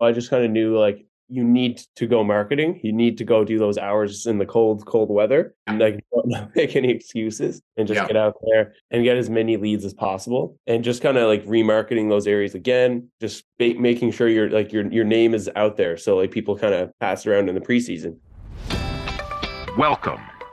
I just kind of knew like you need to go marketing. You need to go do those hours in the cold, cold weather and like don't make any excuses and just Yeah. get out there and get as many leads as possible and just kind of like remarketing those areas again, just ba- making sure your like your your name is out there. So like people kind of pass around in the preseason. Welcome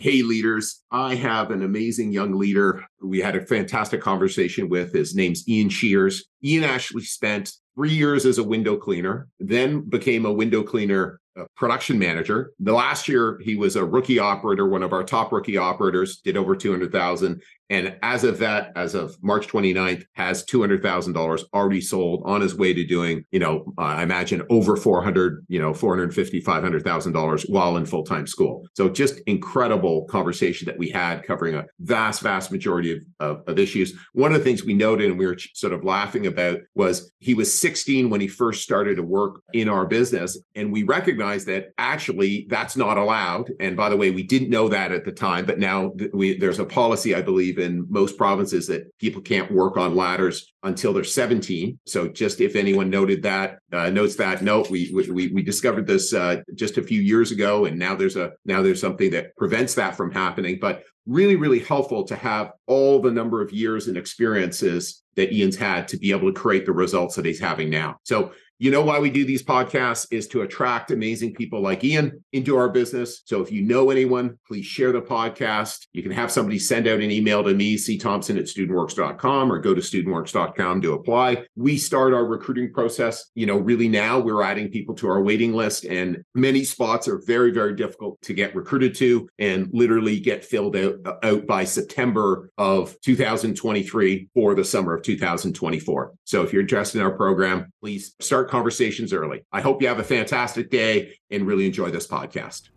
Hey, leaders. I have an amazing young leader. We had a fantastic conversation with. His name's Ian Shears. Ian actually spent three years as a window cleaner, then became a window cleaner production manager. The last year, he was a rookie operator, one of our top rookie operators, did over 200,000. And as of that, as of March 29th, has $200,000 already sold on his way to doing, you know, uh, I imagine over 400, you know, 450, $500,000 while in full-time school. So just incredible conversation that we had covering a vast, vast majority of, of, of issues. One of the things we noted and we were sort of laughing about was he was 16 when he first started to work in our business. And we recognized that actually that's not allowed. And by the way, we didn't know that at the time, but now we, there's a policy, I believe, in most provinces that people can't work on ladders until they're 17. So just if anyone noted that, uh, notes that note, we we we discovered this uh, just a few years ago, and now there's a now there's something that prevents that from happening. But really, really helpful to have all the number of years and experiences that Ian's had to be able to create the results that he's having now. So you know why we do these podcasts is to attract amazing people like Ian into our business. So if you know anyone, please share the podcast. You can have somebody send out an email to me, cthompson at studentworks.com or go to studentworks.com to apply. We start our recruiting process. You know, really now we're adding people to our waiting list and many spots are very, very difficult to get recruited to and literally get filled out, uh, out by September of 2023 for the summer of 2024. So if you're interested in our program, please start conversations early. I hope you have a fantastic day and really enjoy this podcast.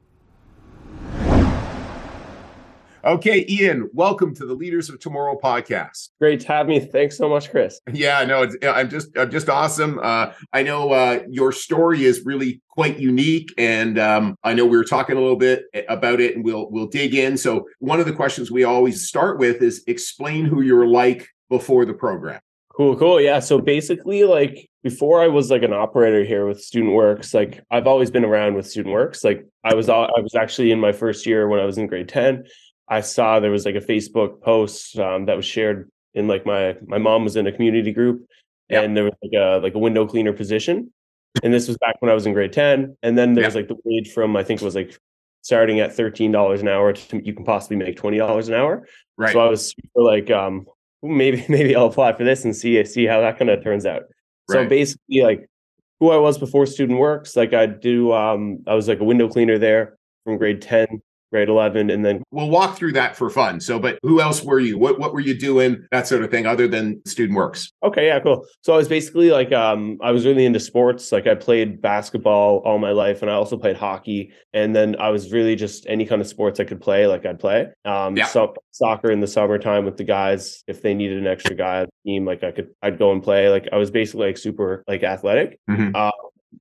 Okay, Ian, welcome to the Leaders of Tomorrow podcast. Great to have me. Thanks so much, Chris. Yeah, no, it's I'm just I'm just awesome. Uh, I know uh, your story is really quite unique, and um, I know we were talking a little bit about it, and we'll we'll dig in. So one of the questions we always start with is explain who you're like before the program. Cool, cool. Yeah. So basically, like before I was like an operator here with Student Works, like I've always been around with Student Works. Like I was I was actually in my first year when I was in grade 10. I saw there was like a Facebook post um, that was shared in like my my mom was in a community group Yep. and there was like a like a window cleaner position. And this was back when I was in grade 10. And then there was like the wage from I think it was like starting at $13 an hour to you can possibly make $20 an hour. Right. So I was super like, um, maybe maybe I'll apply for this and see see how that kind of turns out. So basically, like who I was before Student Works, like I do, um, I was like a window cleaner there from grade ten, grade eleven, and then we'll walk through that for fun. So, but who else were you? What what were you doing? That sort of thing, other than Student Works. okay, yeah, cool. So I was basically like, um, I was really into sports. Like I played basketball all my life, and I also played hockey. And then I was really just any kind of sports I could play, like I'd play. Um, Yeah. so soccer in the summertime with the guys if they needed an extra guy on the team, like I could, I'd go and play. Like I was basically like super like athletic. Mhm. Uh,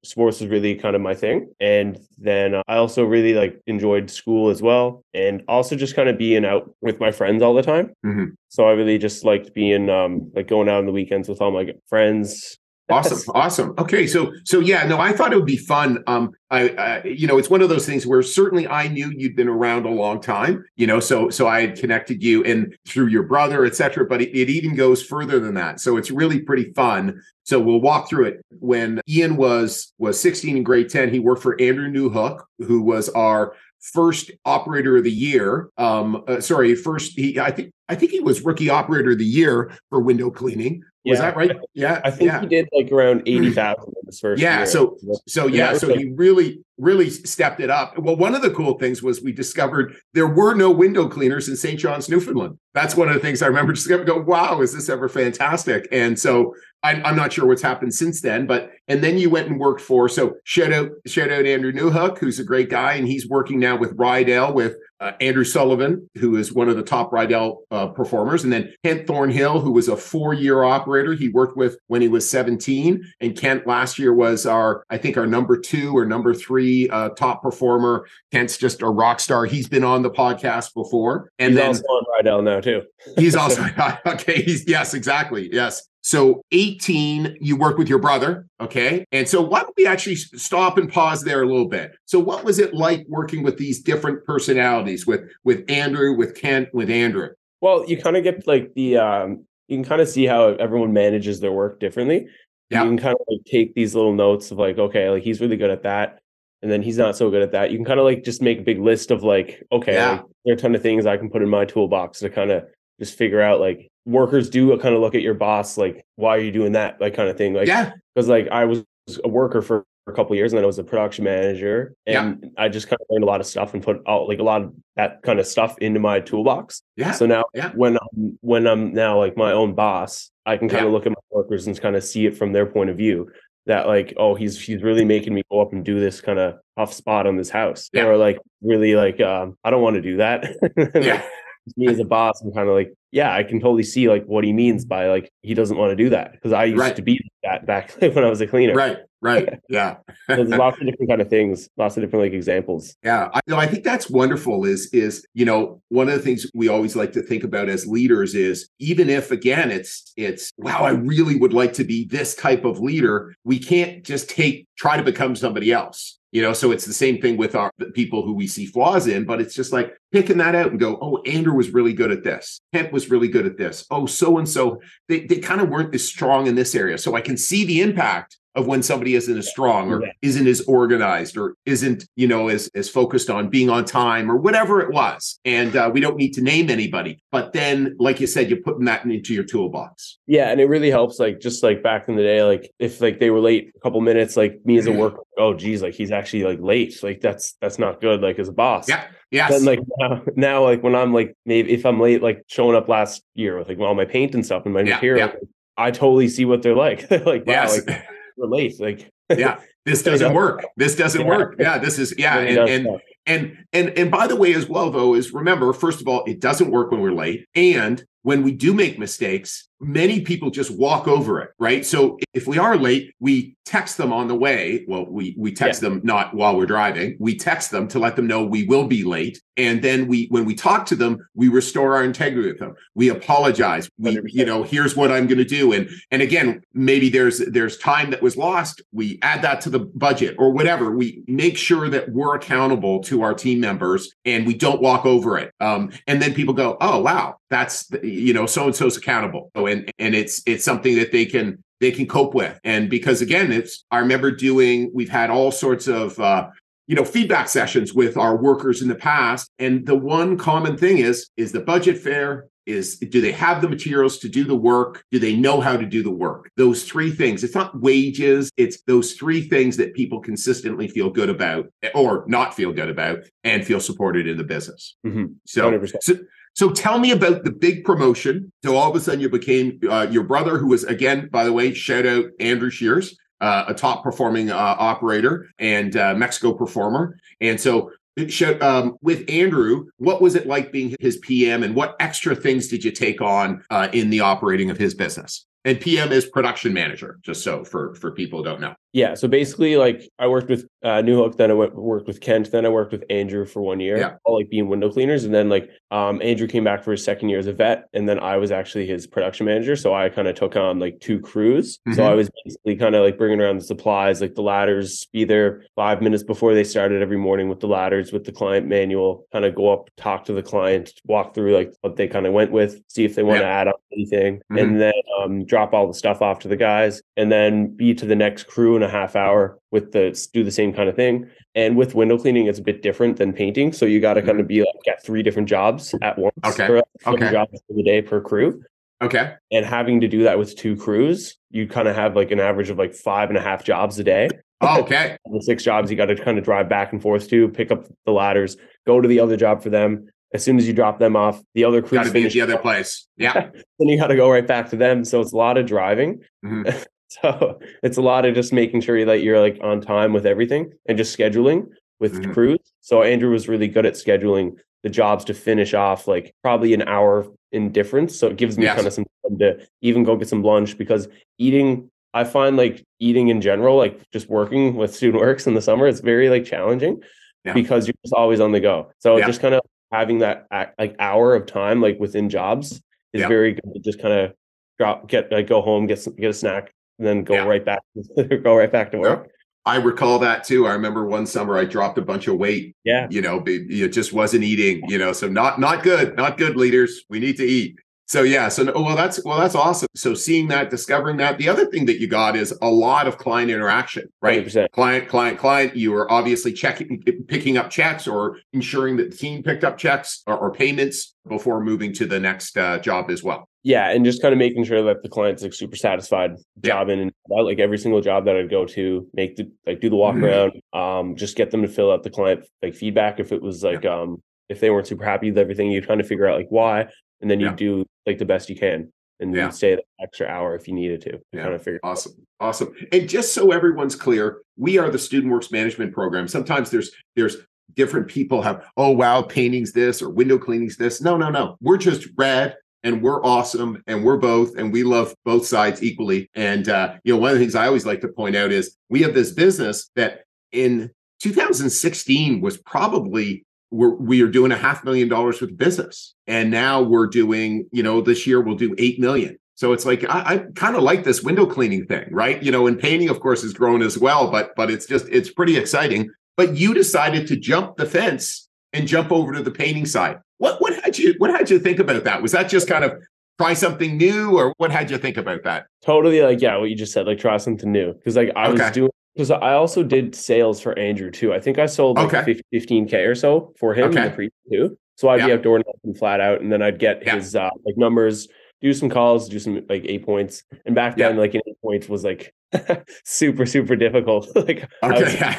sports was really kind of my thing and then uh, i also really like enjoyed school as well and also just kind of being out with my friends all the time Mhm. so i really just liked being um like going out on the weekends with all my friends Awesome, awesome. Okay, so so yeah, no, I thought it would be fun. Um, I, I you know, it's one of those things where certainly I knew you'd been around a long time, you know, so so I had connected you and through your brother, et cetera. But it, it even goes further than that. So it's really pretty fun. So we'll walk through it. When Ian was was 16 in grade 10, he worked for Andrew Newhook, who was our first operator of the year. Um, uh, sorry, first he I think I think he was rookie operator of the year for window cleaning. Was Yeah. that right? Yeah. I think yeah. he did like around eighty thousand in his first Yeah, year. so so yeah, so like- he really really stepped it up. Well, one of the cool things was we discovered there were no window cleaners in St. John's, Newfoundland. That's one of the things I remember just go, wow, is this ever fantastic? And so I, I'm not sure what's happened since then, but and then you went and worked for so shout out shout out Andrew Newhook, who's a great guy, and he's working now with Rydell with uh, Andrew Sullivan, who is one of the top Rydell uh, performers, and then Kent Thornhill, who was a four-year operator. He worked with when he was 17, and Kent last year was our, I think, our number two or number three uh, top performer. Kent's just a rock star. He's been on the podcast before, and he's then also on Rydell now too. He's also okay. He's yes, exactly. Yes. So 18, you work with your brother. Okay. And so why don't we actually stop and pause there a little bit? So what was it like working with these different personalities with with Andrew, with Kent, with Andrew? Well, you kind of get like the um you can kind of see how everyone manages their work differently. Yeah. You can kind of like take these little notes of like, okay, like he's really good at that. And then he's not so good at that. You can kind of like just make a big list of like, okay, Yeah. like, there are a ton of things I can put in my toolbox to kind of just figure out like workers do uh, a kind of look at your boss like, why are you doing that? Like kind of thing. Like yeah. because like I was a worker for a couple years and then I was a production manager and I just kind of learned a lot of stuff and put out like a lot of that kind of stuff into my toolbox. Yeah. So now Yeah. when I'm when I'm now like my own boss, I can kind Yeah. of look at my workers and kind of see it from their point of view. That like, oh, he's he's really making me go up and do this kind of tough spot on this house. Yeah. Or like really like um, I don't want to do that. Yeah. me as a boss, I'm kind of like, yeah, I can totally see like what he means by like he doesn't want to do that because I used Right. to be that back when I was a cleaner. Right. Right. Yeah. So there's lots of different kind of things, lots of different like examples. Yeah, I, no, I think that's wonderful. Is is you know one of the things we always like to think about as leaders is even if again it's it's wow I really would like to be this type of leader. We can't just take try to become somebody else. You know, so it's the same thing with our the people who we see flaws in, but it's just like picking that out and go, oh, Andrew was really good at this. Kent was really good at this. Oh, so and so they they kind of weren't as strong in this area. So I can see the impact of when somebody isn't as strong or Yeah. isn't as organized or isn't you know as as focused on being on time or whatever it was and uh, we don't need to name anybody but then like you said you're putting that into your toolbox Yeah, and it really helps. Like just like back in the day, like if like they were late a couple minutes, like me as a worker, oh geez, like he's actually like late. Like that's that's not good. Like as a boss. yeah yes Then like now, now like when I'm like maybe if I'm late, like showing up last year with like all my paint and stuff and my Yeah, material, yeah. I totally see what they're like. Like, wow, yes like we're late. Like yeah this doesn't work this doesn't Yeah. work yeah this is yeah and and. And and and by the way, as well though, is remember first of all, it doesn't work when we're late, and when we do make mistakes, many people just walk over it, right? So if we are late, we text them on the way. Well, we we text them not while we're driving. We text them to let them know we will be late, and then we when we talk to them, we restore our integrity with them. We apologize. We 100%. you know here's what I'm going to do, and and again maybe there's there's time that was lost. We add that to the budget or whatever. We make sure that we're accountable to our team members and we don't walk over it. Um, and then people go, oh wow, that's you know so and so's accountable. And and it's it's something that they can they can cope with. And because again, it's I remember doing we've had all sorts of uh, you know feedback sessions with our workers in the past and the one common thing is is the budget fair is do they have the materials to do the work do they know how to do the work those three things it's not wages it's those three things that people consistently feel good about or not feel good about and feel supported in the business Mhm. so 100%. so so tell me about the big promotion. So all of a sudden you became uh, your brother, who was again, by the way, shout out Andrew Shears, uh, a top performing uh, operator and uh, Mexico performer. And so um, with Andrew, what was it like being his PM, and what extra things did you take on uh, in the operating of his business? And PM is production manager, just so for for people who don't know. Yeah. So basically, like I worked with uh, Newhook, then I went, worked with Kent, then I worked with Andrew for one year, Yeah. all like being window cleaners. And then like um, Andrew came back for his second year as a vet, and then I was actually his production manager. So I kind of took on like two crews. So Mhm. I was basically kind of like bringing around the supplies, like the ladders, be there five minutes before they started every morning with the ladders, with the client manual, kind of go up, talk to the client, walk through like what they kind of went with, see if they want to add on anything, Mhm. and then um, drop all the stuff off to the guys, and then be to the next crew in a half hour with the do the same kind of thing. And with window cleaning, it's a bit different than painting, so you got to kind of mm-hmm. be like at three different jobs at once. Okay. for, Okay. jobs for the day per crew. Okay. And having to do that with two crews, you kind of have like an average of like five and a half jobs a day. Oh, okay. the six jobs you got to kind of drive back and forth to, pick up the ladders, go to the other job for them. As soon as you drop them off, the other crew Got to be at finish. the other place. Yeah. then you got to go right back to them. So it's a lot of driving. Mhm. So it's a lot of just making sure that you're like on time with everything and just scheduling with Mhm. crews. So Andrew was really good at scheduling the jobs to finish off like probably an hour in difference. So it gives me Yes. kind of some time to even go get some lunch because eating, I find like eating in general, like just working with student works in the summer, it's very like challenging Yeah. because you're just always on the go. So Yeah. just kind of having that like hour of time like within jobs is Yeah. very good to just kind of drop get like go home get some, get a snack and then go Yeah. right back go right back to work I recall that too. I remember one summer I dropped a bunch of weight. yeah You know, it just wasn't eating. You know, so not not good, not good. Leaders, we need to eat. So yeah, so well that's well that's awesome. So seeing that, discovering that. The other thing that you got is a lot of client interaction, right? 100%. Client, client, client. You were obviously checking, picking up checks, or ensuring that the team picked up checks or, or payments before moving to the next uh, job as well. yeah and just kind of making sure that the client's like super satisfied Yeah. job in and out like every single job that i'd go to make the like do the walk Mhm. around um just get them to fill out the client like feedback if it was like um if they weren't super happy with everything you kind of figure out like why and then you Yeah. do like the best you can and Yeah. you stay that extra hour if you needed to Yeah. kind of figure Awesome. Awesome. And just so everyone's clear, we are the Student Works Management Program. Sometimes there's there's different people have, oh wow, painting's this or window cleaning's this. No, no, no. We're just red and we're awesome and we're both and we love both sides equally. And uh, you know, one of the things I always like to point out is we have this business that in 2016 was probably we're, we are doing a half million dollars with business. And now we're doing you know this year we'll do 8 million. So it's like i, I kind of like this window cleaning thing right? You know and painting of course has grown as well but but it's just it's pretty exciting. But you decided to jump the fence and jump over to the painting side. What what had you what had you think about that? Was that just kind of try something new or what had you think about that? Totally like yeah what you just said like try something new. Because like i Okay. was doing because i also did sales for andrew too i think i sold like Okay. 15 k or so for him in the pre too so i'd be Yeah. outdoor and flat out and then i'd get Yeah. his uh like numbers do some calls do some like eight points and back then Yeah. like an eight points was like super super difficult like I was- okay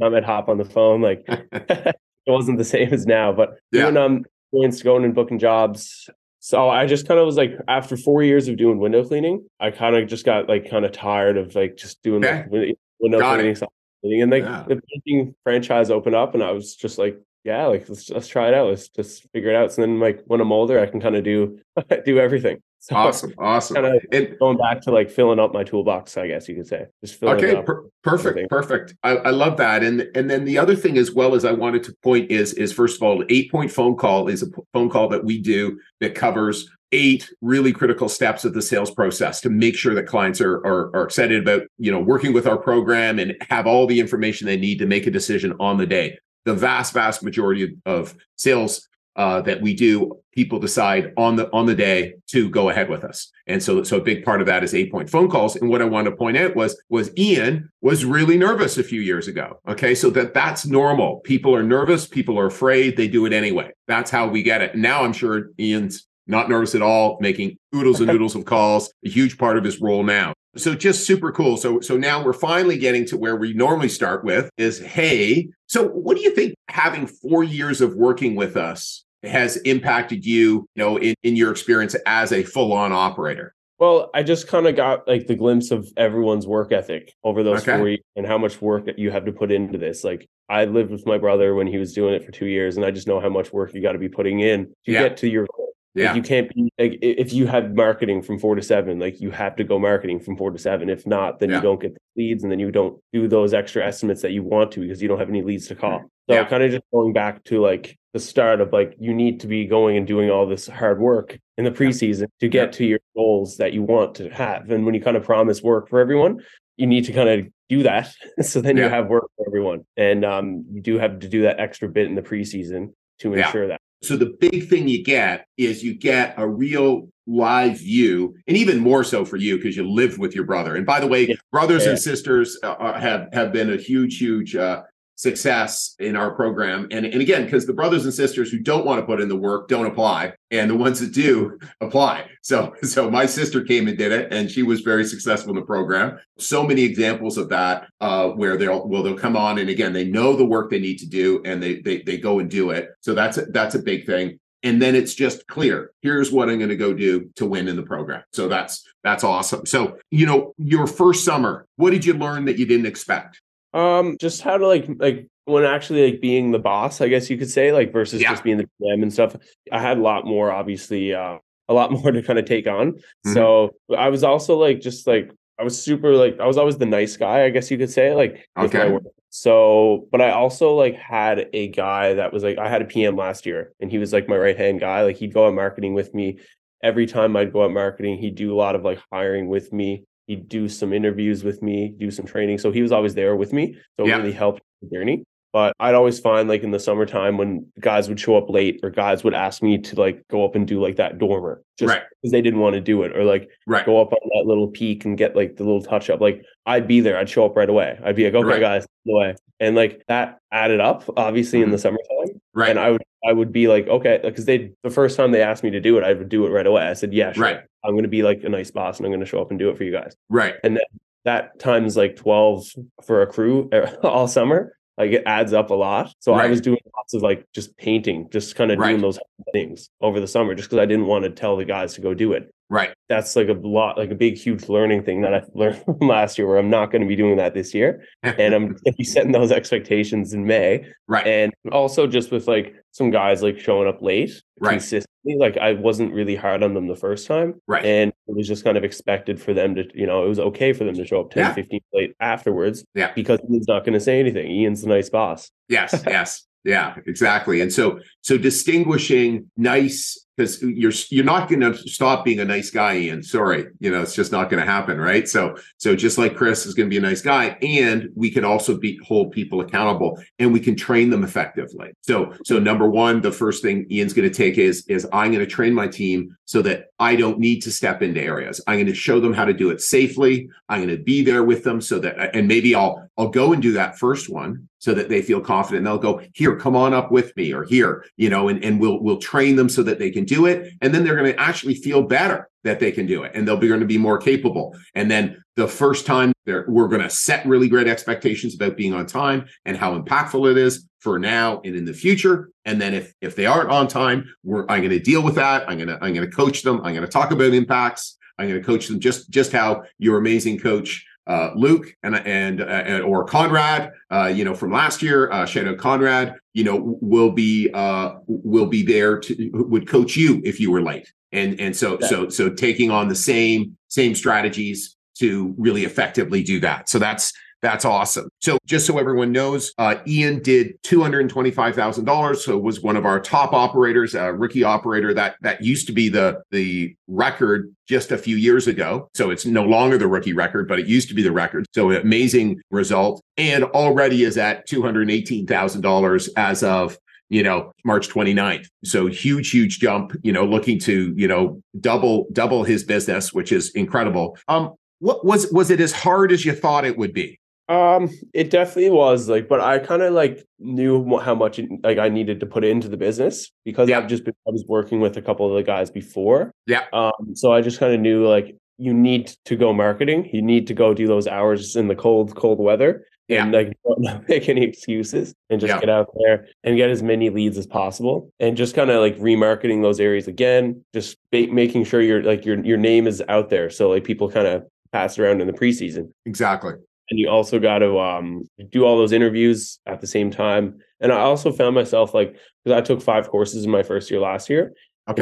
I'm at hop on the phone. Like it wasn't the same as now, but Yeah. doing um points, going and booking jobs. So I just kind of was like, after four years of doing window cleaning, I kind of just got like kind of tired of like just doing Okay. like window Got it. And like Yeah. the painting franchise opened up, and I was just like, yeah, like let's let's try it out. Let's just figure it out. So then, like when I'm older, I can kind of do do everything. So awesome awesome Kind of going back to like filling up my toolbox, I guess you could say. Just filling it okay up. per- perfect perfect I, I love that and and then the other thing as well as i wanted to point is is first of all eight point phone call is a p- phone call that we do that covers eight really critical steps of the sales process to make sure that clients are, are are excited about you know working with our program and have all the information they need to make a decision on the day. The vast vast majority of, sales uh, that we do people decide on the on the day to go ahead with us. And so so a big part of that is eight point phone calls. And what i wanted to point out was was ian was really nervous a few years ago okay? So that that's normal. People are nervous. People are afraid. They do it anyway. That's how we get it. Now i'm sure ian's not nervous at all making oodles and oodles of calls a huge part of his role now so just super cool so so now we're finally getting to where we normally start with is hey so what do you think having four years of working with us has impacted you, you know, in, in your experience as a full-on operator? Well, I just kind of got like the glimpse of everyone's work ethic over those Okay. four years and how much work that you have to put into this. Like I lived with my brother when he was doing it for two years, and I just know how much work you got to be putting in to Yeah. get to your goal. Yeah. Like you can't be like if you have marketing from four to seven, like you have to go marketing from four to seven. If not, then Yeah. you don't get the leads and then you don't do those extra estimates that you want to because you don't have any leads to call. So Yeah. kind of just going back to like the start of like you need to be going and doing all this hard work in the preseason to get to your goals that you want to have. And when you kind of promise work for everyone, you need to kind of do that. so then Yeah. you have work for everyone. And um, you do have to do that extra bit in the preseason to Yeah. ensure that. So the big thing you get is you get a real live view, and even more so for you because you lived with your brother. And by the way, Yeah. brothers Yeah. and sisters uh, uh, have have been a huge, huge uh, success in our program. And, and again, because the brothers and sisters who don't want to put in the work don't apply, and the ones that do apply. So, so my sister came and did it, and she was very successful in the program. So many examples of that uh, where they'll well they'll come on and again they know the work they need to do and they they they go and do it. So that's a, that's a big thing and then it's just clear here's what i'm going to go do to win in the program so that's that's awesome so you know your first summer what did you learn that you didn't expect um just how to like like when actually like being the boss i guess you could say like versus Yeah. just being the GM and stuff i had a lot more obviously uh a lot more to kind of take on Mhm. so i was also like just like i was super like i was always the nice guy i guess you could say like Okay. so but i also like had a guy that was like i had a pm last year and he was like my right hand guy like he'd go out marketing with me every time i'd go out marketing he'd do a lot of like hiring with me he'd do some interviews with me do some training so he was always there with me so it Yeah. really helped the journey but I'd always find like in the summertime when guys would show up late or guys would ask me to like go up and do like that dormer just Right. because they didn't want to do it or like right go up on that little peak and get like the little touch up. Like I'd be there, I'd show up right away. I'd be like, okay, Right. guys, no way. And like that added up, obviously, in Mhm. the summertime. right And I would I would be like, okay, because they the first time they asked me to do it, I would do it right away. I said, yeah, sure. Right. I'm gonna be like a nice boss and I'm gonna show up and do it for you guys. right And then That times like 12 for a crew er, all summer. Like it adds up a lot. So I was doing lots of like just painting, just kind of Right. doing those things over the summer, just because I didn't want to tell the guys to go do it right. That's like a lot like a big huge learning thing that i learned from last year where i'm not going to be doing that this year and i'm going to be setting those expectations in may. Right. And also just with like some guys like showing up late Right. consistently like i wasn't really hard on them the first time right. and it was just kind of expected for them to you know it was okay for them to show up 10 Yeah. 15 late afterwards Yeah. because ian's not going to say anything. Ian's the nice boss. Yes yes. Yeah exactly. And so so distinguishing nice because you're you're not going to stop being a nice guy ian. Sorry. You know it's just not going to happen right? So so just like chris is going to be a nice guy and we can also be hold people accountable and we can train them effectively. So so number one the first thing ian's going to take is is i'm going to train my team so that i don't need to step into areas. I'm going to show them how to do it safely. I'm going to be there with them so that and maybe i'll i'll go and do that first one so that they feel confident. They'll go here come on up with me or here you know and, and we'll we'll train them so that they can do it and then they're going to actually feel better that they can do it and they'll be going to be more capable. And then the first time we're going to set really great expectations about being on time and how impactful it is for now and in the future. And then if if they aren't on time we're i'm going to deal with that. I'm going to i'm going to coach them. I'm going to talk about impacts. I'm going to coach them just just how your amazing coach uh, Luke and and, uh, and or Conrad, uh, you know, from last year, uh, out Conrad, you know, will be uh, will be there to would coach you if you were late, and and so Yeah. so so taking on the same same strategies to really effectively do that. So that's that's awesome. So just so everyone knows, uh, Ian did two hundred twenty-five thousand dollars. So was one of our top operators, uh, rookie operator. That that used to be the the record just a few years ago. So it's no longer the rookie record, but it used to be the record. So amazing result, and already is at two hundred eighteen thousand dollars as of you know march 29th so huge huge jump you know looking to you know double double his business which is incredible um what was was it as hard as you thought it would be Um, it definitely was like, but I kind of like knew how much it, like I needed to put into the business because Yeah. I've just been I was working with a couple of the guys before. Yeah. Um, so I just kind of knew like you need to go marketing. You need to go do those hours in the cold, cold weather. Yeah. And like don't make any excuses and just get out there and get as many leads as possible and just kind of like remarketing those areas again, just ba- making sure your like your your name is out there. So like people kind of pass around in the preseason exactly and you also got to um, do all those interviews at the same time. And I also found myself like because I took five courses in my first year last year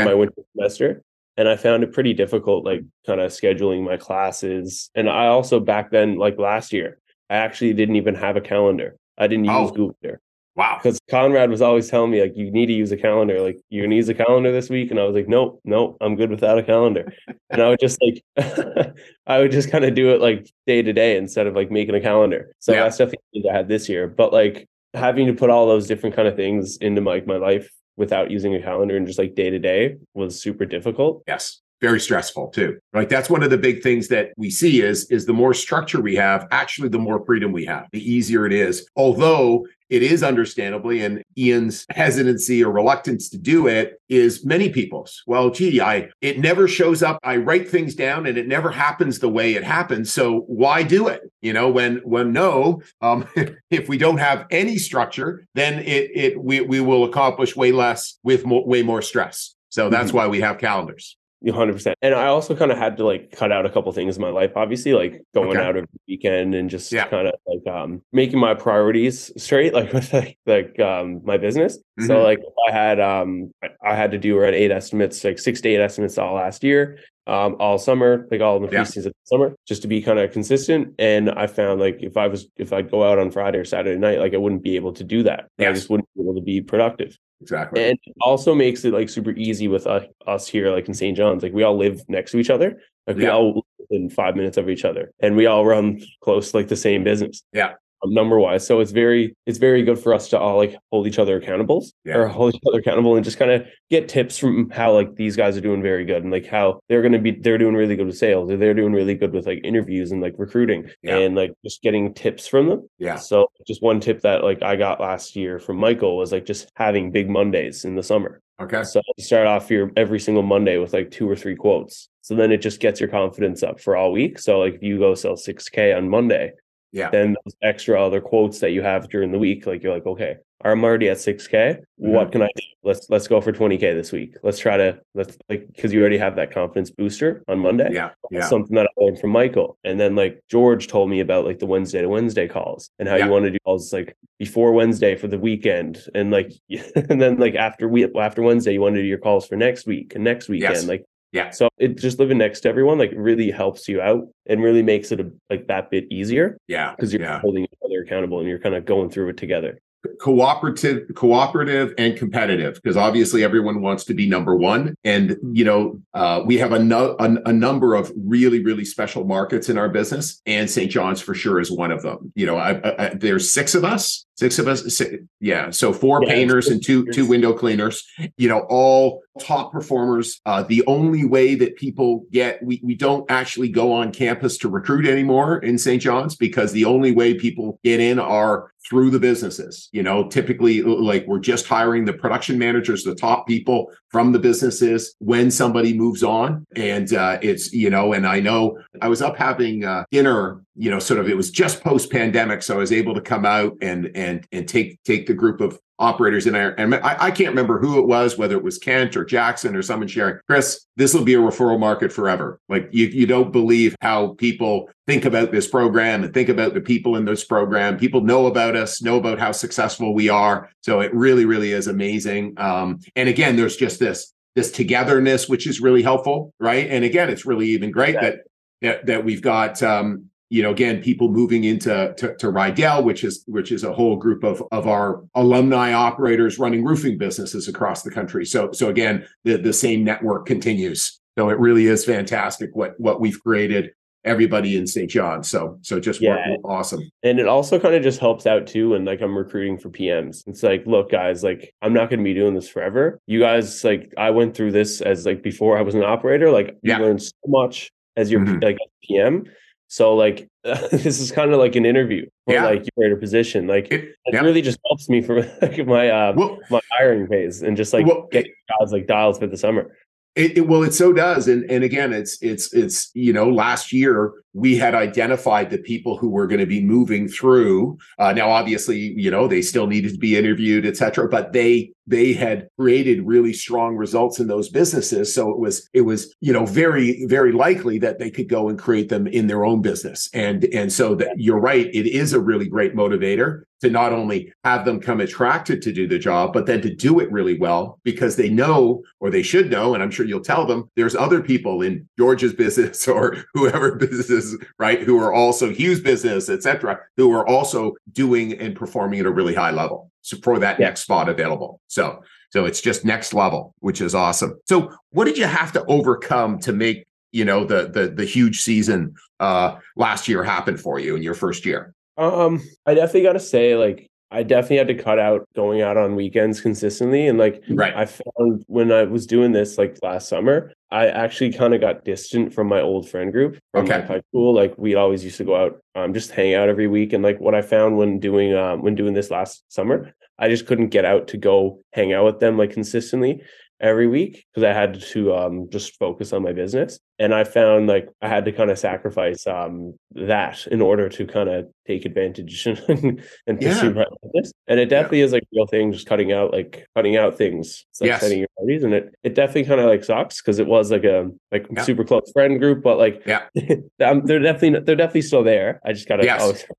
in my winter semester, and I found it pretty difficult, like kind of scheduling my classes. And I also back then, like last year, I actually didn't even have a calendar. I didn't use Oh. Google there wow because Conrad was always telling me like you need to use a calendar. Like gonna use a calendar this week, and I was like, nope, nope, I'm good without a calendar. and I would just like I would just kind of do it like day to day instead of like making a calendar. So Yeah. that's definitely I had this year. But like having to put all those different kind of things into like my life without using a calendar and just like day to day was super difficult. yes very stressful too like that's one of the big things that we see is is the more structure we have actually the more freedom we have the easier it is although it is understandably, and Ian's hesitancy or reluctance to do it is many people's. Well, gee, I it never shows up. I write things down and it never happens the way it happens. So why do it? You know, when when no, um, if we don't have any structure, then it it we we will accomplish way less with more, way more stress. So that's mm-hmm. why we have calendars. 100% and i also kind of had to like cut out a couple things in my life obviously like going okay. out every weekend and just yeah. kind of like um making my priorities straight like with like, like um my business mm-hmm. so like i had um i had to do around eight estimates like six to eight estimates all last year um, all summer, like all in the yeah. seasons of the summer, just to be kind of consistent. And I found like if I was if I'd go out on Friday or Saturday night, like I wouldn't be able to do that. Yes. I just wouldn't be able to be productive. Exactly. And it also makes it like super easy with us, us here, like in St. John's. Like we all live next to each other. Like we all in five minutes of each other, and we all run close like the same business. Yeah number wise. So it's very it's very good for us to all like hold each other accountable yeah. or hold each other accountable and just kind of get tips from how like these guys are doing very good and like how they're going to be they're doing really good with sales or they're doing really good with like interviews and like recruiting yeah. and like just getting tips from them. Yeah. So just one tip that like I got last year from Michael was like just having big Mondays in the summer. Okay. So you start off your every single Monday with like two or three quotes. So then it just gets your confidence up for all week. So like if you go sell 6K on Monday, yeah. Then those extra other quotes that you have during the week, like you're like, okay, I'm already at 6K. Mm-hmm. What can I do? Let's let's go for 20K this week. Let's try to let's like because you already have that confidence booster on Monday. Yeah. Yeah. Something that I learned from Michael. And then like George told me about like the Wednesday to Wednesday calls and how yeah. you want to do calls like before Wednesday for the weekend. And like and then like after we after Wednesday, you want to do your calls for next week and next weekend. Yes. Like yeah. So it just living next to everyone like really helps you out and really makes it a, like that bit easier. Yeah. Because you're yeah. holding each other accountable and you're kind of going through it together cooperative cooperative and competitive because obviously everyone wants to be number one. And you know uh, we have a, no, a, a, number of really really special markets in our business and st john's for sure is one of them. You know I, I, there's six of us six of us six, yeah so four yeah, painters and two two window cleaners you know all top performers. Uh, the only way that people get we, we don't actually go on campus to recruit anymore in st john's because the only way people get in are through the businesses. You know, typically, like we're just hiring the production managers, the top people from the businesses when somebody moves on. And uh, it's, you know, and I know I was up having uh, dinner, you know, sort of it was just post pandemic. So I was able to come out and, and, and take, take the group of operators in there. And I, I, can't remember who it was, whether it was Kent or Jackson or someone sharing. Chris, this will be a referral market forever. Like you, you don't believe how people think about this program and think about the people in this program. People know about us, know about how successful we are. So it really, really is amazing. Um, and again, there's just this this togetherness, which is really helpful, right? And again, it's really even great that that, that we've got um, you know, again, people moving into to, to Rydell, which is which is a whole group of of our alumni operators running roofing businesses across the country. So so again, the the same network continues. So it really is fantastic what what we've created. Everybody in St. John. So so just yeah. awesome. And it also kind of just helps out too when like I'm recruiting for PMs. It's like, look, guys, like I'm not gonna be doing this forever. You guys like I went through this as like before I was an operator. Like yeah. you learn so much as your mm-hmm. like PM so like this is kind of like an interview for yeah. like a position. Like it, it yeah. really just helps me for like my uh well, my hiring phase and just like well, get guys like dials for the summer. It, it, well, it so does, and and again, it's it's it's you know, last year we had identified the people who were going to be moving through. Uh, now, obviously, you know, they still needed to be interviewed, et cetera, but they they had created really strong results in those businesses so it was it was you know very very likely that they could go and create them in their own business and and so that you're right it is a really great motivator to not only have them come attracted to do the job but then to do it really well because they know or they should know and i'm sure you'll tell them there's other people in george's business or whoever business right who are also hugh's business etc who are also doing and performing at a really high level so for that next spot available. So so it's just next level, which is awesome. So what did you have to overcome to make you know the the the huge season uh last year happen for you in your first year? Um, I definitely got to say like I definitely had to cut out going out on weekends consistently. And like Right. I found when I was doing this like last summer, I actually kind of got distant from my old friend group from Okay. like, high school. Like we always used to go out, um, just hang out every week. And like what I found when doing um when doing this last summer, I just couldn't get out to go hang out with them like consistently every week because I had to um just focus on my business. And I found like I had to kind of sacrifice um that in order to kind of take advantage and, and pursue Yeah. my business. And it definitely is like a real thing, just cutting out like cutting out things. It's like Yes. setting your parties. And it it definitely kind of like sucks because it was like a like Yeah. super close friend group, but like Yeah. um, they're definitely they're definitely still there. I just gotta Yes.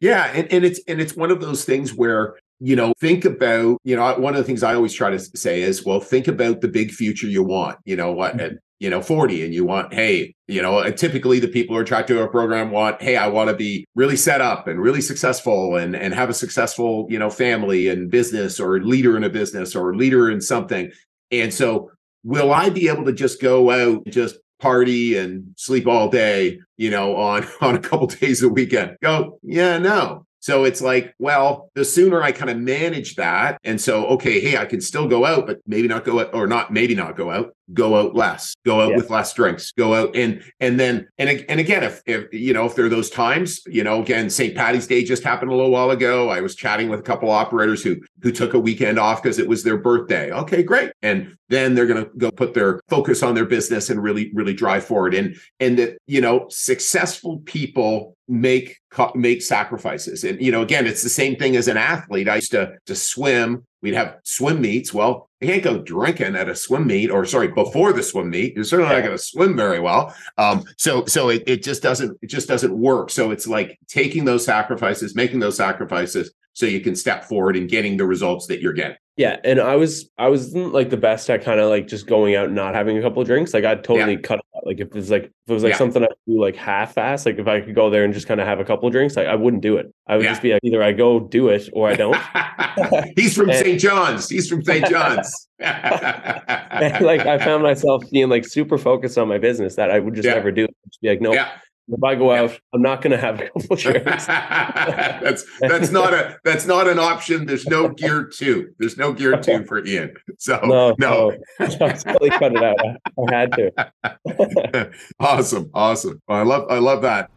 Yeah, and, and it's and it's one of those things where you know think about you know one of the things I always try to say is well think about the big future you want. You know what at you know 40 and you want hey you know uh, typically the people who are attracted to a program want hey I want to be really set up and really successful and and have a successful you know family and business or leader in a business or leader in something. And so will I be able to just go out and just party and sleep all day, you know, on on a couple days a weekend? Go, yeah, no. So it's like, well, the sooner I kind of manage that, and so okay, hey, I can still go out, but maybe not go out, or not, maybe not go out. Go out less. Go out Yeah. with less drinks. Go out and and then and and again, if if you know if there are those times, you know, again, St. Patty's Day just happened a little while ago. I was chatting with a couple operators who who took a weekend off because it was their birthday. Okay, great. And then they're going to go put their focus on their business and really really drive forward. And and that you know, successful people make make sacrifices. And you know, again, it's the same thing as an athlete. I used to to swim. We'd have swim meets. Well, you can't go drinking at a swim meet, or sorry, before the swim meet. You're certainly not going to swim very well. Um, so so it, it just doesn't it just doesn't work. So it's like taking those sacrifices, making those sacrifices, so you can step forward and getting the results that you're getting. Yeah, and I was I wasn't like the best at kind of like just going out and not having a couple of drinks. Like I'd totally cut it out. Like if it's like if it was like Yeah. something I do like half ass, like if I could go there and just kind of have a couple of drinks, like I wouldn't do it. I would Yeah. just be like either I go do it or I don't. He's from And- St. John's. He's from St. John's. And, like I found myself being like super focused on my business that I would just Yeah. never do. Just be like, no, yeah. If I go out, I'm not gonna have a couple of drinks. that's that's not a that's not an option. There's no gear two. There's no gear two for Ian. So no, no. no, I totally cut it out. I, I had to. awesome, awesome. I love I love that.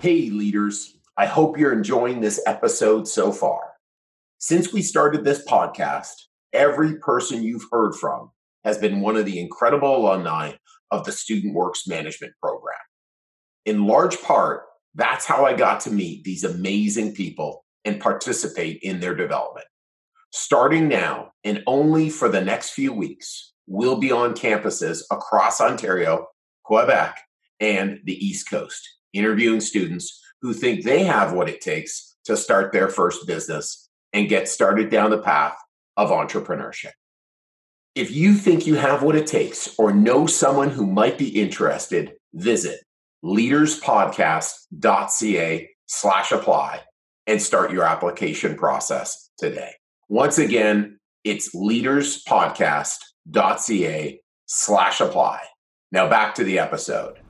Hey leaders, I hope you're enjoying this episode so far. Since we started this podcast, every person you've heard from has been one of the incredible alumni of the Student Works Management Program. In large part, that's how I got to meet these amazing people and participate in their development. Starting now and only for the next few weeks, we'll be on campuses across Ontario, Quebec, and the East Coast, interviewing students who think they have what it takes to start their first business and get started down the path of entrepreneurship. If you think you have what it takes or know someone who might be interested, visit leaderspodcast.ca slash apply and start your application process today. Once again, it's leaderspodcast.ca slash apply. Now back to the episode.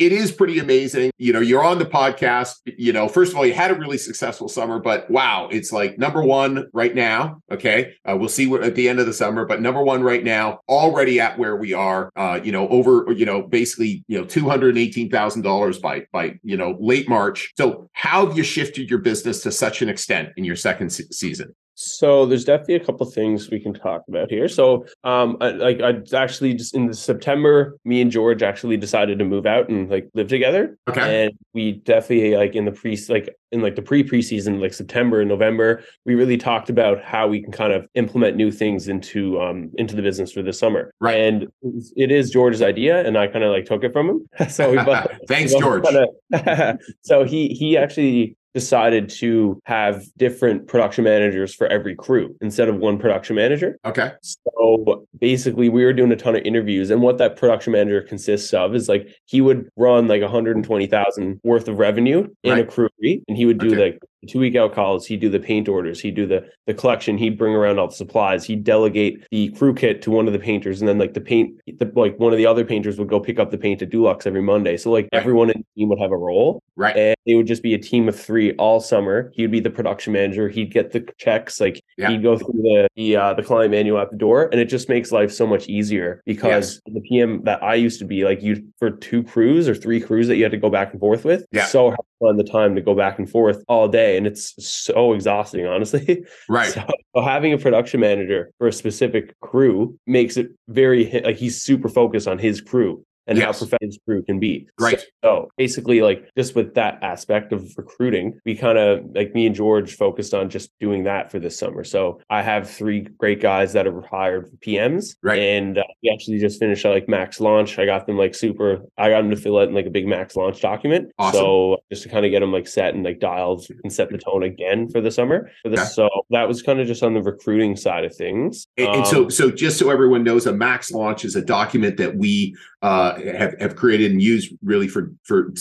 It is pretty amazing. You know, you're on the podcast. You know, first of all, you had a really successful summer, but wow, it's like number one right now. Okay. Uh, we'll see what at the end of the summer, but number one right now, already at where we are, uh, you know, over, you know, basically, you know, $218,000 by, by, you know, late March. So how have you shifted your business to such an extent in your second se- season? So there's definitely a couple things we can talk about here. So um I, like I actually just in the September, me and George actually decided to move out and like live together. Okay. And we definitely like in the pre like in like the pre preseason, like September and November, we really talked about how we can kind of implement new things into um into the business for the summer. Right. And it is George's idea, and I kind of like took it from him. so we both Thanks, we George. kinda- so he he actually decided to have different production managers for every crew instead of one production manager. Okay. So basically, we were doing a ton of interviews, and what that production manager consists of is like he would run like 120,000 worth of revenue in a crew, and he would do Okay. like two week out calls. He'd do the paint orders. He'd do the the collection. He'd bring around all the supplies. He'd delegate the crew kit to one of the painters, and then like the paint, the, like one of the other painters would go pick up the paint at Dulux every Monday. So like Right. everyone in the team would have a role, Right. and it would just be a team of three all summer. He'd be the production manager. He'd get the checks. Like Yeah. he'd go through the the, uh, the client manual at the door, and it just makes life so much easier because the PM that I used to be like you for two crews or three crews that you had to go back and forth with. Yeah. So find the time to go back and forth all day, and it's so exhausting, honestly. Right. So, so having a production manager for a specific crew makes it very like he's super focused on his crew and how Yes. professional his crew can be. Right. So, basically, like just with that aspect of recruiting, we kind of like me and George focused on just doing that for this summer. So I have three great guys that are hired for PMs, Right. And uh, we actually just finished uh, like max launch. I got them like super. I got them to fill out in like a big max launch document. Awesome. So just to kind of get them like set and like dialed and set the tone again for the summer. For this, Okay. so that was kind of just on the recruiting side of things. And, and so, Um, so just so everyone knows, a max launch is a document that we uh, have have created and used really for for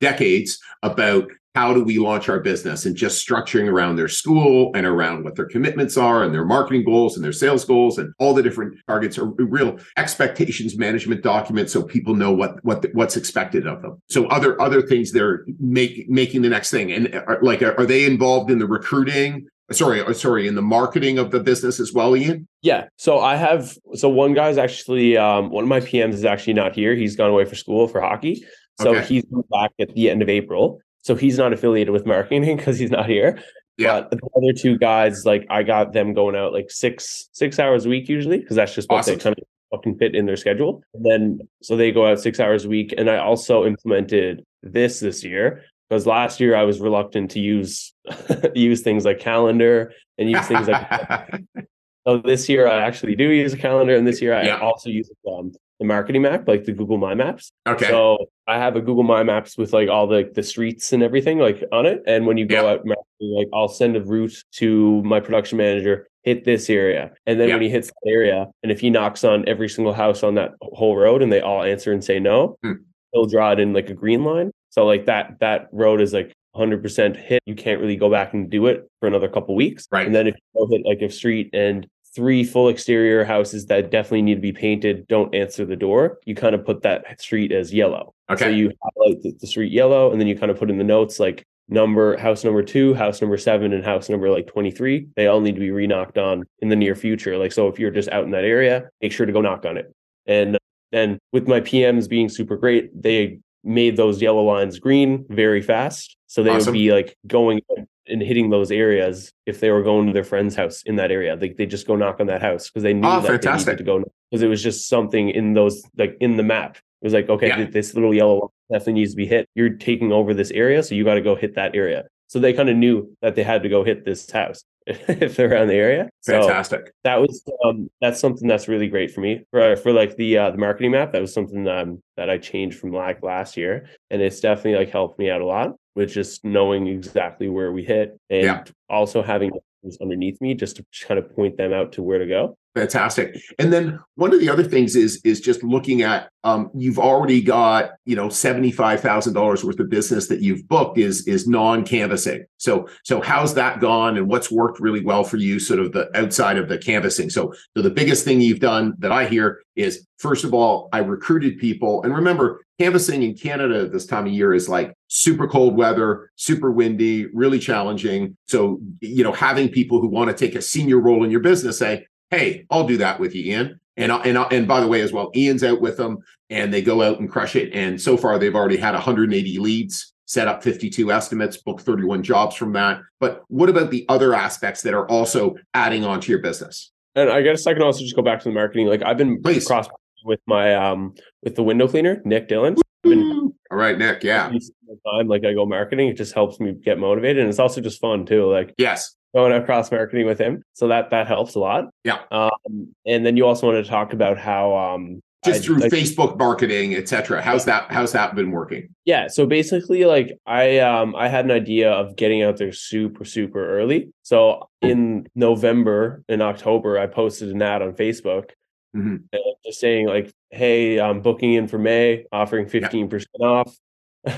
decades about how do we launch our business and just structuring around their school and around what their commitments are and their marketing goals and their sales goals and all the different targets are real expectations management documents so people know what what what's expected of them. So other other things they're make, making the next thing and are, like are, are they involved in the recruiting sorry uh, sorry in the marketing of the business as well ian Yeah. So I have so one guy's actually um one of my PMs is actually not here. He's gone away for school for hockey. So Okay. he's back at the end of April. So he's not affiliated with marketing because he's not here. Yeah. But the other two guys, like I got them going out like six six hours a week usually, because that's just what Awesome. they kind of fucking fit in their schedule. And then so they go out six hours a week. And I also implemented this this year because last year I was reluctant to use use things like calendar and use things like so this year I actually do use a calendar, and this year I Yeah. also use um, the marketing map, like the Google My Maps. okay So I have a Google My Maps with like all the the streets and everything like on it. And when you go Yeah. out like I'll send a route to my production manager, hit this area, and then Yeah. when he hits that area, and if he knocks on every single house on that whole road, and they all answer and say no, Hmm. he'll draw it in like a green line. So like that that road is like 100% hit. You can't really go back and do it for another couple weeks. Right. And then if you hit like a street and three full exterior houses that definitely need to be painted don't answer the door, you kind of put that street as yellow. okay So you highlight the, the street yellow, and then you kind of put in the notes like number house number two, house number seven, and house number like 23. They all need to be re-knocked on in the near future. Like so if you're just out in that area, make sure to go knock on it. And then with my PMs being super great, they made those yellow lines green very fast. So they Awesome. would be like going and hitting those areas if they were going to their friend's house in that area. They they just go knock on that house because they knew Oh, that they fantastic. needed to go because it was just something in those like in the map. It was like, okay, Yeah. this little yellow definitely needs to be hit. You're taking over this area, so you got to go hit that area. So they kind of knew that they had to go hit this house if they're around the area. So fantastic that was um that's something that's really great for me for for like the uh the marketing map that was something um that i changed from like last year and it's definitely like helped me out a lot with just knowing exactly where we hit and Yeah. also having things underneath me just to kind of point them out to where to go fantastic. And then one of the other things is is just looking at um you've already got you know $75000 worth of business that you've booked is is non-canvassing. So so how's that gone and what's worked really well for you sort of the outside of the canvassing? So so the biggest thing you've done that i hear is first of all i recruited people. And remember canvassing in canada this time of year is like super cold weather super windy really challenging. So you know having people who want to take a senior role in your business say hey, I'll do that with you, Ian. And and and by the way, as well, Ian's out with them, and they go out and crush it. And so far, they've already had 180 leads, set up 52 estimates, booked 31 jobs from that. But what about the other aspects that are also adding on to your business? and i guess i can also just go back to the marketing like i've been Please. cross with my um with the window cleaner nick dillon been All right, Nick. Yeah. time like i go marketing it just helps me get motivated and it's also just fun too like Yes. Going across marketing with him. So that that helps a lot. Yeah. Um, and then you also wanted to talk about how um Just I- through like- Facebook marketing, etc. How's that? How's that been working? yeah. So basically, like I um I had an idea of getting out there super super early. So in November and October, I posted an ad on Facebook. Mhm. uh, Just saying like, hey, I'm booking in for May, offering 15% off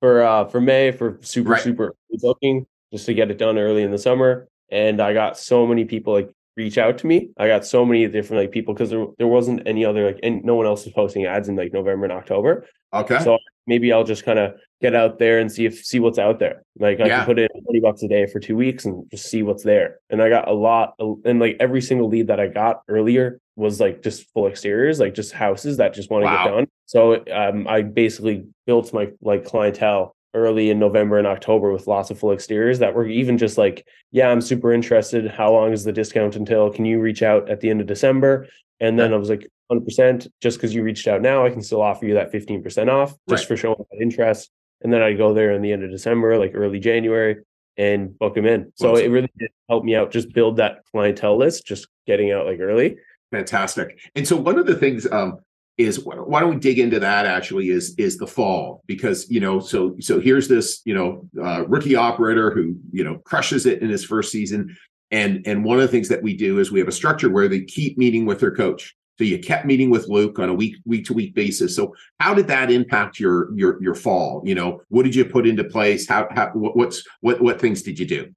for uh for May for super Right. super booking. Just to get it done early in the summer. And I got so many people like reach out to me. I got so many different like people because there, there wasn't any other like and no one else was posting ads in like November and October. Okay. So maybe I'll just kind of get out there and see if see what's out there. Like I Yeah. can put in 20 bucks a day for two weeks and just see what's there. And I got a lot and like every single lead that I got earlier was like just full exteriors, like just houses that just want to Wow. get done. So um I basically built my like clientele early in November and October with lots of full exteriors that were even just like, yeah, I'm super interested. How long is the discount until? Can you reach out at the end of December? And then I was like, 100%, just because you reached out now, I can still offer you that 15% off just Right. for showing that interest. And then I go there in the end of December, like early January, and book them in. So Awesome. it really did help me out, just build that clientele list, just getting out like early. Fantastic. And so one of the things um, is why don't we dig into that actually is is the fall? Because you know so so here's this you know uh, rookie operator who you know crushes it in his first season. And and one of the things that we do is we have a structure where they keep meeting with their coach. So you kept meeting with Luke on a week week to week basis. So how did that impact your your your fall? You know what did you put into place? How, how what, what's what what things did you do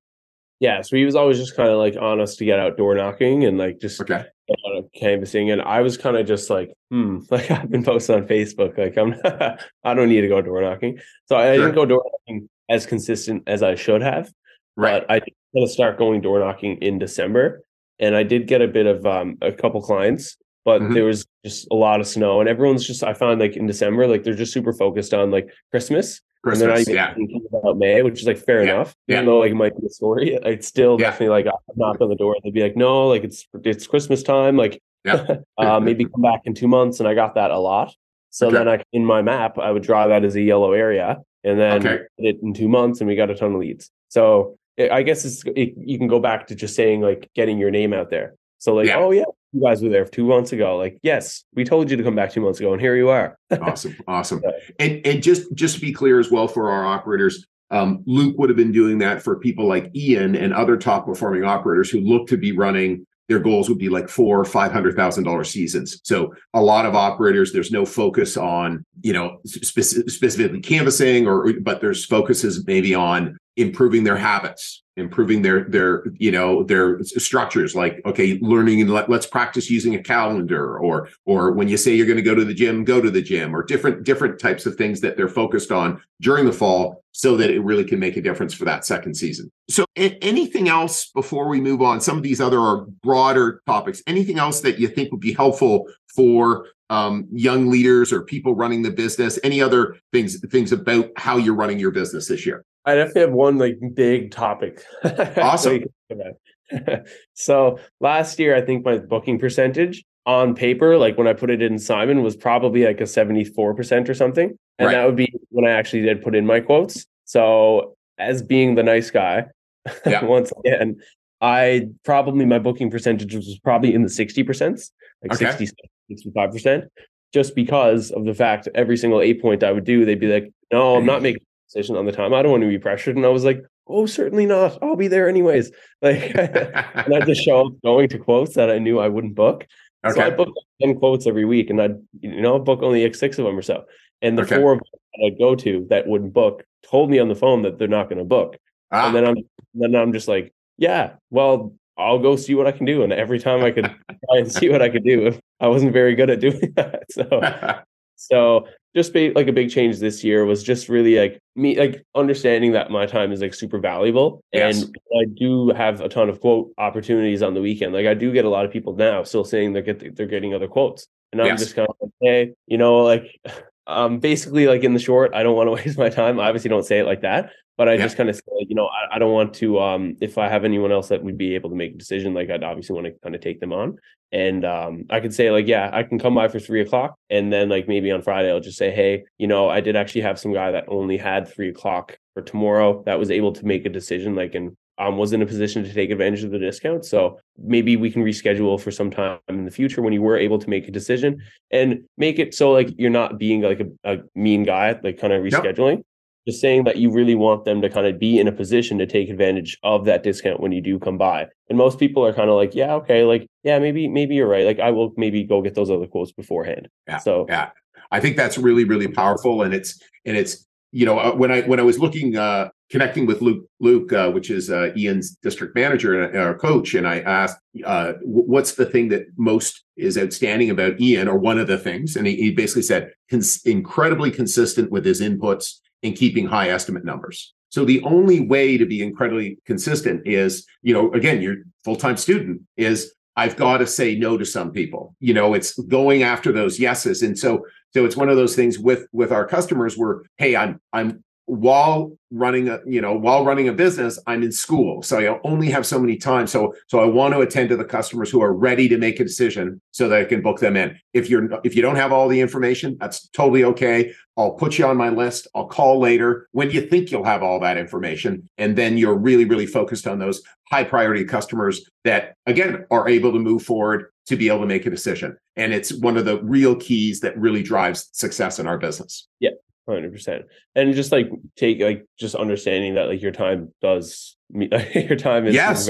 Yeah. So he was always just kind of like on us to get out door knocking and like just okay canvassing. And I was kind of just like, hmm, like I've been posting on Facebook, like I'm not, I don't need to go door knocking. So I Sure. didn't go door knocking as consistent as I should have. right But I did kind of start going door knocking in December, and I did get a bit of um, a couple clients, but Mhm. there was just a lot of snow, and everyone's just I found like in December, like they're just super focused on like Christmas, and they're not Christmas even yeah thinking about May, which is like fair Yeah, enough. yeah. Even though like it might be a story, it's still Yeah. definitely like knock on the door, they'd be like, no, like it's it's Christmas time, like Yeah. uh, maybe come back in two months, and I got that a lot. So Okay. then I in my map I would draw that as a yellow area, and then Okay. it in two months, and we got a ton of leads. So it, I guess it's it, you can go back to just saying like getting your name out there. So like, oh yeah, you guys were there two months ago. Like, yes, we told you to come back two months ago, and here you are. awesome awesome and and just just to be clear as well for our operators um, luke would have been doing that for people like ian and other top performing operators who look to be running their goals would be like four or five hundred thousand dollar seasons so a lot of operators there's no focus on you know speci- specifically canvassing or but there's focuses maybe on improving their habits improving their their you know their structures like okay learning and let, let's practice using a calendar or or when you say you're going to go to the gym go to the gym or different different types of things that they're focused on during the fall so that it really can make a difference for that second season. So a- anything else before we move on? Some of these other are broader topics. Anything else that you think would be helpful for um, young leaders or people running the business? Any other things things about how you're running your business this year I definitely have one like big topic. Awesome. so last year, I think my booking percentage on paper, like when I put it in Simon, was probably like a 74% or something. And Right. that would be when I actually did put in my quotes. So as being the nice guy, Yeah. once again, I probably my booking percentage was probably in the 60%, like Okay. 60, 65%, just because of the fact every single eight point I would do, they'd be like, no, I'm not making decision on the time. I don't want to be pressured. And I was like, oh, certainly not. I'll be there anyways. Like, and I just show up going to quotes that I knew I wouldn't book. Okay. So I okay book like 10 quotes every week and I'd, you know, book only like six of them or so. And the Okay. four of them that I'd go to that wouldn't book told me on the phone that they're not going to book. Ah, And then I'm then I'm just like, yeah, well, I'll go see what I can do. And every time I could try and see what I could do, I wasn't very good at doing that. So so just be, like a big change this year was just really like me like understanding that my time is like super valuable Yes. and I do have a ton of quote opportunities on the weekend. Like I do get a lot of people now still saying they're get they're getting other quotes. And I'm Yes. just kind of like, hey, you know, like um basically like in the short, I don't want to waste my time. I obviously don't say it like that, but I Yeah. just kind of say, you know, I, I don't want to um if I have anyone else that would be able to make a decision, like I'd obviously want to kind of take them on. And um, I could say like, yeah, I can come by for three o'clock, and then like maybe on Friday I'll just say, hey, you know, I did actually have some guy that only had three o'clock for tomorrow that was able to make a decision, like, and um, was in a position to take advantage of the discount. So maybe we can reschedule for some time in the future when you were able to make a decision and make it so like you're not being like a, a mean guy, like kind of Yep. Just saying that you really want them to kind of be in a position to take advantage of that discount when you do come by. And most people are kind of like, yeah, okay, like, yeah, maybe, maybe you're right. Like, I will maybe go get those other quotes beforehand. Yeah, So, yeah i think that's really really powerful and it's and it's you know uh, when i when i was looking uh connecting with Luke, Luke, uh, which is uh, Ian's district manager and our coach, and I asked, uh, "What's the thing that most is outstanding about Ian, or one of the things?" And he, he basically said, "Incredibly consistent with his inputs and keeping high estimate numbers." So the only way to be incredibly consistent is, you know, again, you're full-time student is I've got to say no to some people. You know, it's going after those yeses. And so so it's one of those things with with our customers where, hey, I'm I'm while running a you know while running a business i'm in school. So i only have so many times so so i want to attend to the customers who are ready to make a decision so that i can book them in. If you're if you don't have all the information that's totally okay. I'll put you on my list. I'll call later. When you think you'll have all that information? And then you're really really focused on those high priority customers that again are able to move forward to be able to make a decision. And it's one of the real keys that really drives success in our business. Yeah hundred percent. And just like take like just understanding that like your time does your time is yes.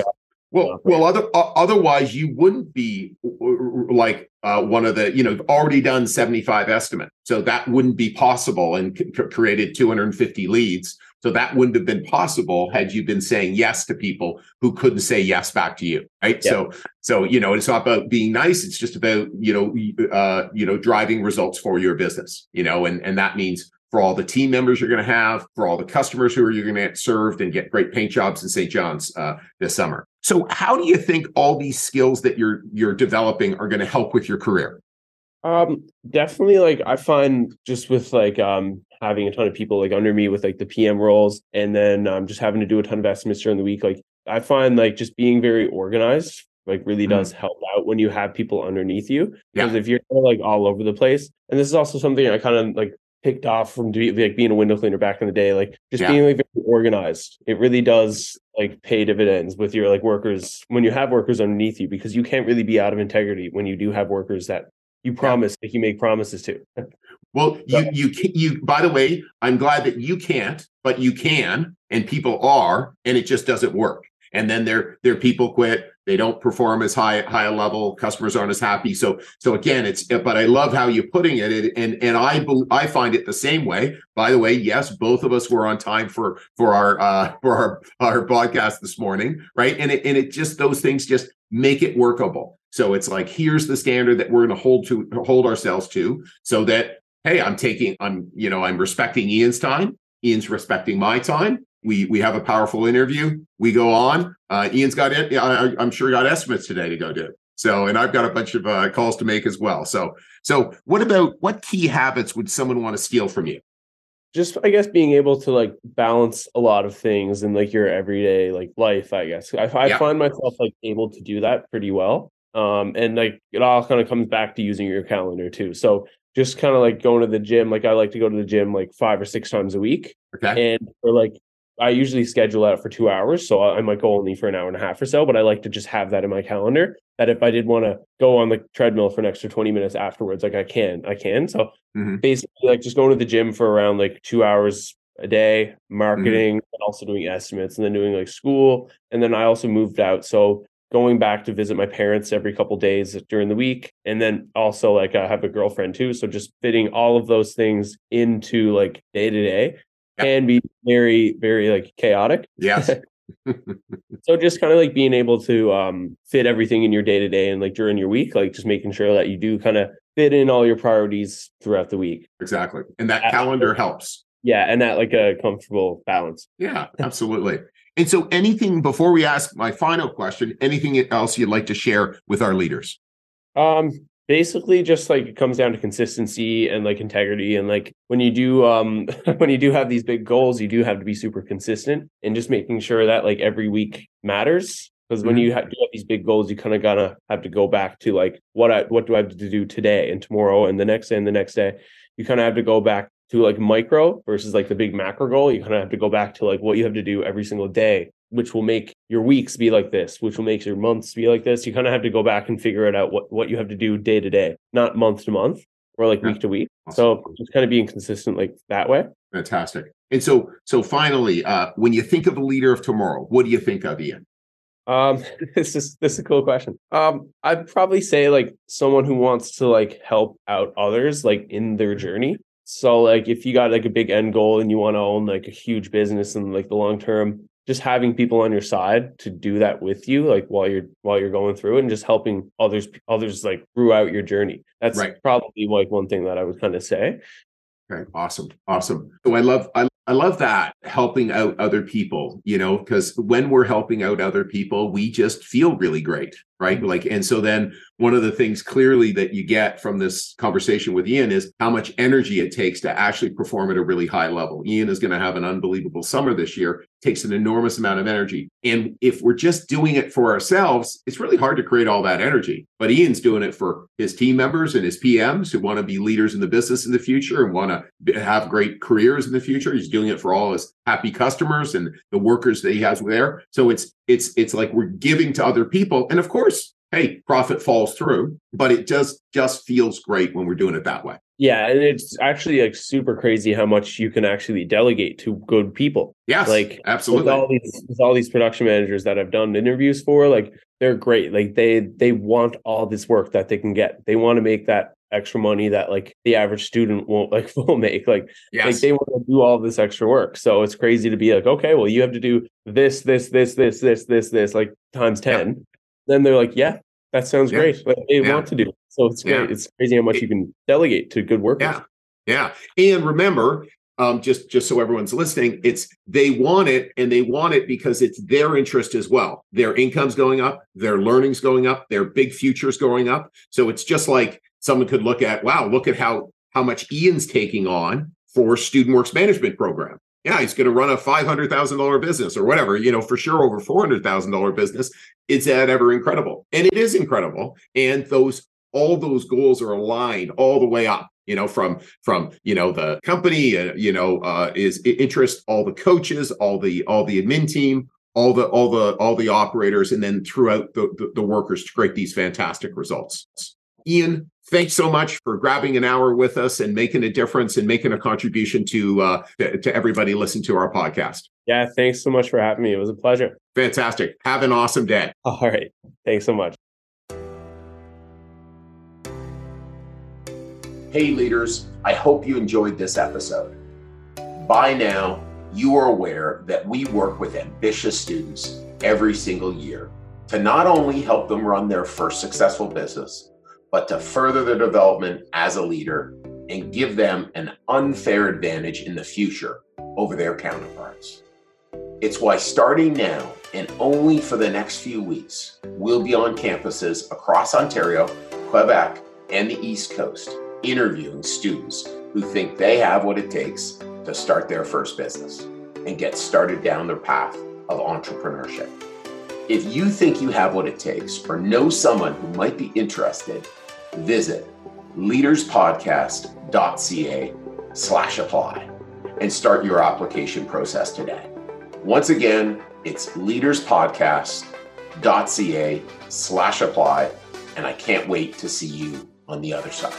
Well, well, other, uh, otherwise you wouldn't be like uh, one of the you know already done seventy five estimate, so that wouldn't be possible and c- created two hundred and fifty leads. So that wouldn't have been possible had you been saying yes to people who couldn't say yes back to you, right? Yep. So, so you know, it's not about being nice; it's just about you know, uh, you know, driving results for your business, you know, and and that means for all the team members you're going to have, for all the customers who are you're going to get served and get great paint jobs in St. John's uh, this summer. So, how do you think all these skills that you're you're developing are going to help with your career? Um, definitely. Like I find just with like um having a ton of people like under me with like the PM roles, and then um just having to do a ton of estimates during the week. Like I find like just being very organized like really mm-hmm. does help out when you have people underneath you because yeah. if you're like all over the place and this is also something i kind of like picked off from like being a window cleaner back in the day like just yeah. being like very organized it really does like pay dividends with your like workers when you have workers underneath you because you can't really be out of integrity when you do have workers that you promise yeah. like you make promises to well so. you you you by the way i'm glad that you can't but you can and people are and it just doesn't work and then their their people quit they don't perform as high high a level. Customers aren't as happy. So so again it's but i love how you're putting it. And and i i find it the same way. By the way yes both of us were on time for for our uh for our our podcast this morning right? And it and it just those things just make it workable. So it's like here's the standard that we're going to hold to hold ourselves to so that hey i'm taking i'm you know i'm respecting ian's time. Ian's respecting my time we we have a powerful interview. We go on. Uh, Ian's got it. I, I'm sure he got estimates today to go do. So, and I've got a bunch of uh, calls to make as well. So, so what about what key habits would someone want to steal from you? Just, I guess, being able to like balance a lot of things in like your everyday like life. I guess I, I yeah. find myself like able to do that pretty well. Um, and like it all kind of comes back to using your calendar too. So just kind of like going to the gym. Like I like to go to the gym like five or six times a week. Okay. And for like I usually schedule out for two hours, so I might go only for an hour and a half or so. But I like to just have that in my calendar. That if I did want to go on the treadmill for an extra twenty minutes afterwards, like I can, I can. So mm-hmm. basically, like just going to the gym for around like two hours a day, mm-hmm. marketing, mm-hmm. and also doing estimates, and then doing like school. And then I also moved out, so going back to visit my parents every couple days during the week and then also like i have a girlfriend too so just fitting all of those things into like day to day can be very, very like chaotic. Yes. so just kind of like being able to um, fit everything in your day to day and like during your week, like just making sure that you do kind of fit in all your priorities throughout the week. Exactly. And that calendar helps. Yeah. And that like a comfortable balance. Yeah, absolutely. and so anything before we ask my final question, anything else you'd like to share with our leaders? Um, basically just like it comes down to consistency and like integrity and like when you do um when you do have these big goals you do have to be super consistent and just making sure that like every week matters. Because when mm-hmm. you have, have, these big goals you kind of gotta have to go back to like what i what do i have to do today and tomorrow and the next day and the next day. You kind of have to go back to like micro versus like the big macro goal. You kind of have to go back to like what you have to do every single day which will make your weeks be like this, which will make your months be like this. You kind of have to go back and figure it out what, what you have to do day to day, not month to month or like yeah. week to week. Awesome. So just kind of being consistent like that way. Fantastic. And so so finally, uh, when you think of a leader of tomorrow, what do you think of Ian? Um, this is this is a cool question. Um, I'd probably say like someone who wants to like help out others like in their journey. So like if you got like a big end goal and you want to own like a huge business in like the long term, just having people on your side to do that with you like while you're while you're going through it and just helping others others like throughout your journey. That's Right. probably like one thing that I would kind of say. Okay, awesome, awesome. So I love I, I love that helping out other people, you know, because when we're helping out other people, we just feel really great, right? Mm-hmm. Like, and so then one of the things clearly that you get from this conversation with Ian is how much energy it takes to actually perform at a really high level. Ian is going to have an unbelievable summer this year. takes an enormous amount of energy, and if we're just doing it for ourselves, it's really hard to create all that energy. But Ian's doing it for his team members and his PMs who want to be leaders in the business in the future and want to have great careers in the future. He's doing it for all his happy customers and the workers that he has there. So it's it's it's like we're giving to other people, and of course, hey, profit falls through, but it just just feels great when we're doing it that way. Yeah, and it's actually like super crazy how much you can actually delegate to good people. Yes, Like, With absolutely. all these with all these production managers that I've done interviews for, like they're great. Like they they want all this work that they can get. They want to make that extra money that like the average student won't like will make. Like like they want to do all this extra work. So it's crazy to be like, okay, well, you have to do this, this, this, this, this, this, this, like times Yeah. 10. Then they're like, yeah, that sounds Yeah. great. Like they Yeah. want to do. it. So it's Yeah. great. It's crazy how much you can delegate to good workers. Yeah. Yeah. And remember, um, just just so everyone's listening, it's they want it and they want it because it's their interest as well. Their income's going up, their learning's going up, their big future's going up. So it's just like someone could look at, wow, look at how how much Ian's taking on for Student Works Management Program. Yeah, he's going to run a five hundred thousand dollar business or whatever, you know, for sure over four hundred thousand dollar business. Is that ever incredible? And it is incredible. And those all those goals are aligned all the way up you know from from you know the company uh, you know uh is interest all the coaches all the all the admin team all the all the all the operators and then throughout the the, the workers to create these fantastic results ian thanks so much for grabbing an hour with us and making a difference and making a contribution to uh to, to everybody listen to our podcast Yeah. Thanks so much for having me. It was a pleasure. fantastic have an awesome day All right. Thanks so much. Hey, leaders, I hope you enjoyed this episode. By now, you are aware that we work with ambitious students every single year to not only help them run their first successful business, but to further their development as a leader and give them an unfair advantage in the future over their counterparts. It's why starting now and only for the next few weeks, we'll be on campuses across Ontario, Quebec, and the East Coast interviewing students who think they have what it takes to start their first business and get started down their path of entrepreneurship. If you think you have what it takes or know someone who might be interested, visit leaderspodcast.ca slash apply and start your application process today. Once again, it's leaderspodcast.ca slash apply, and I can't wait to see you on the other side.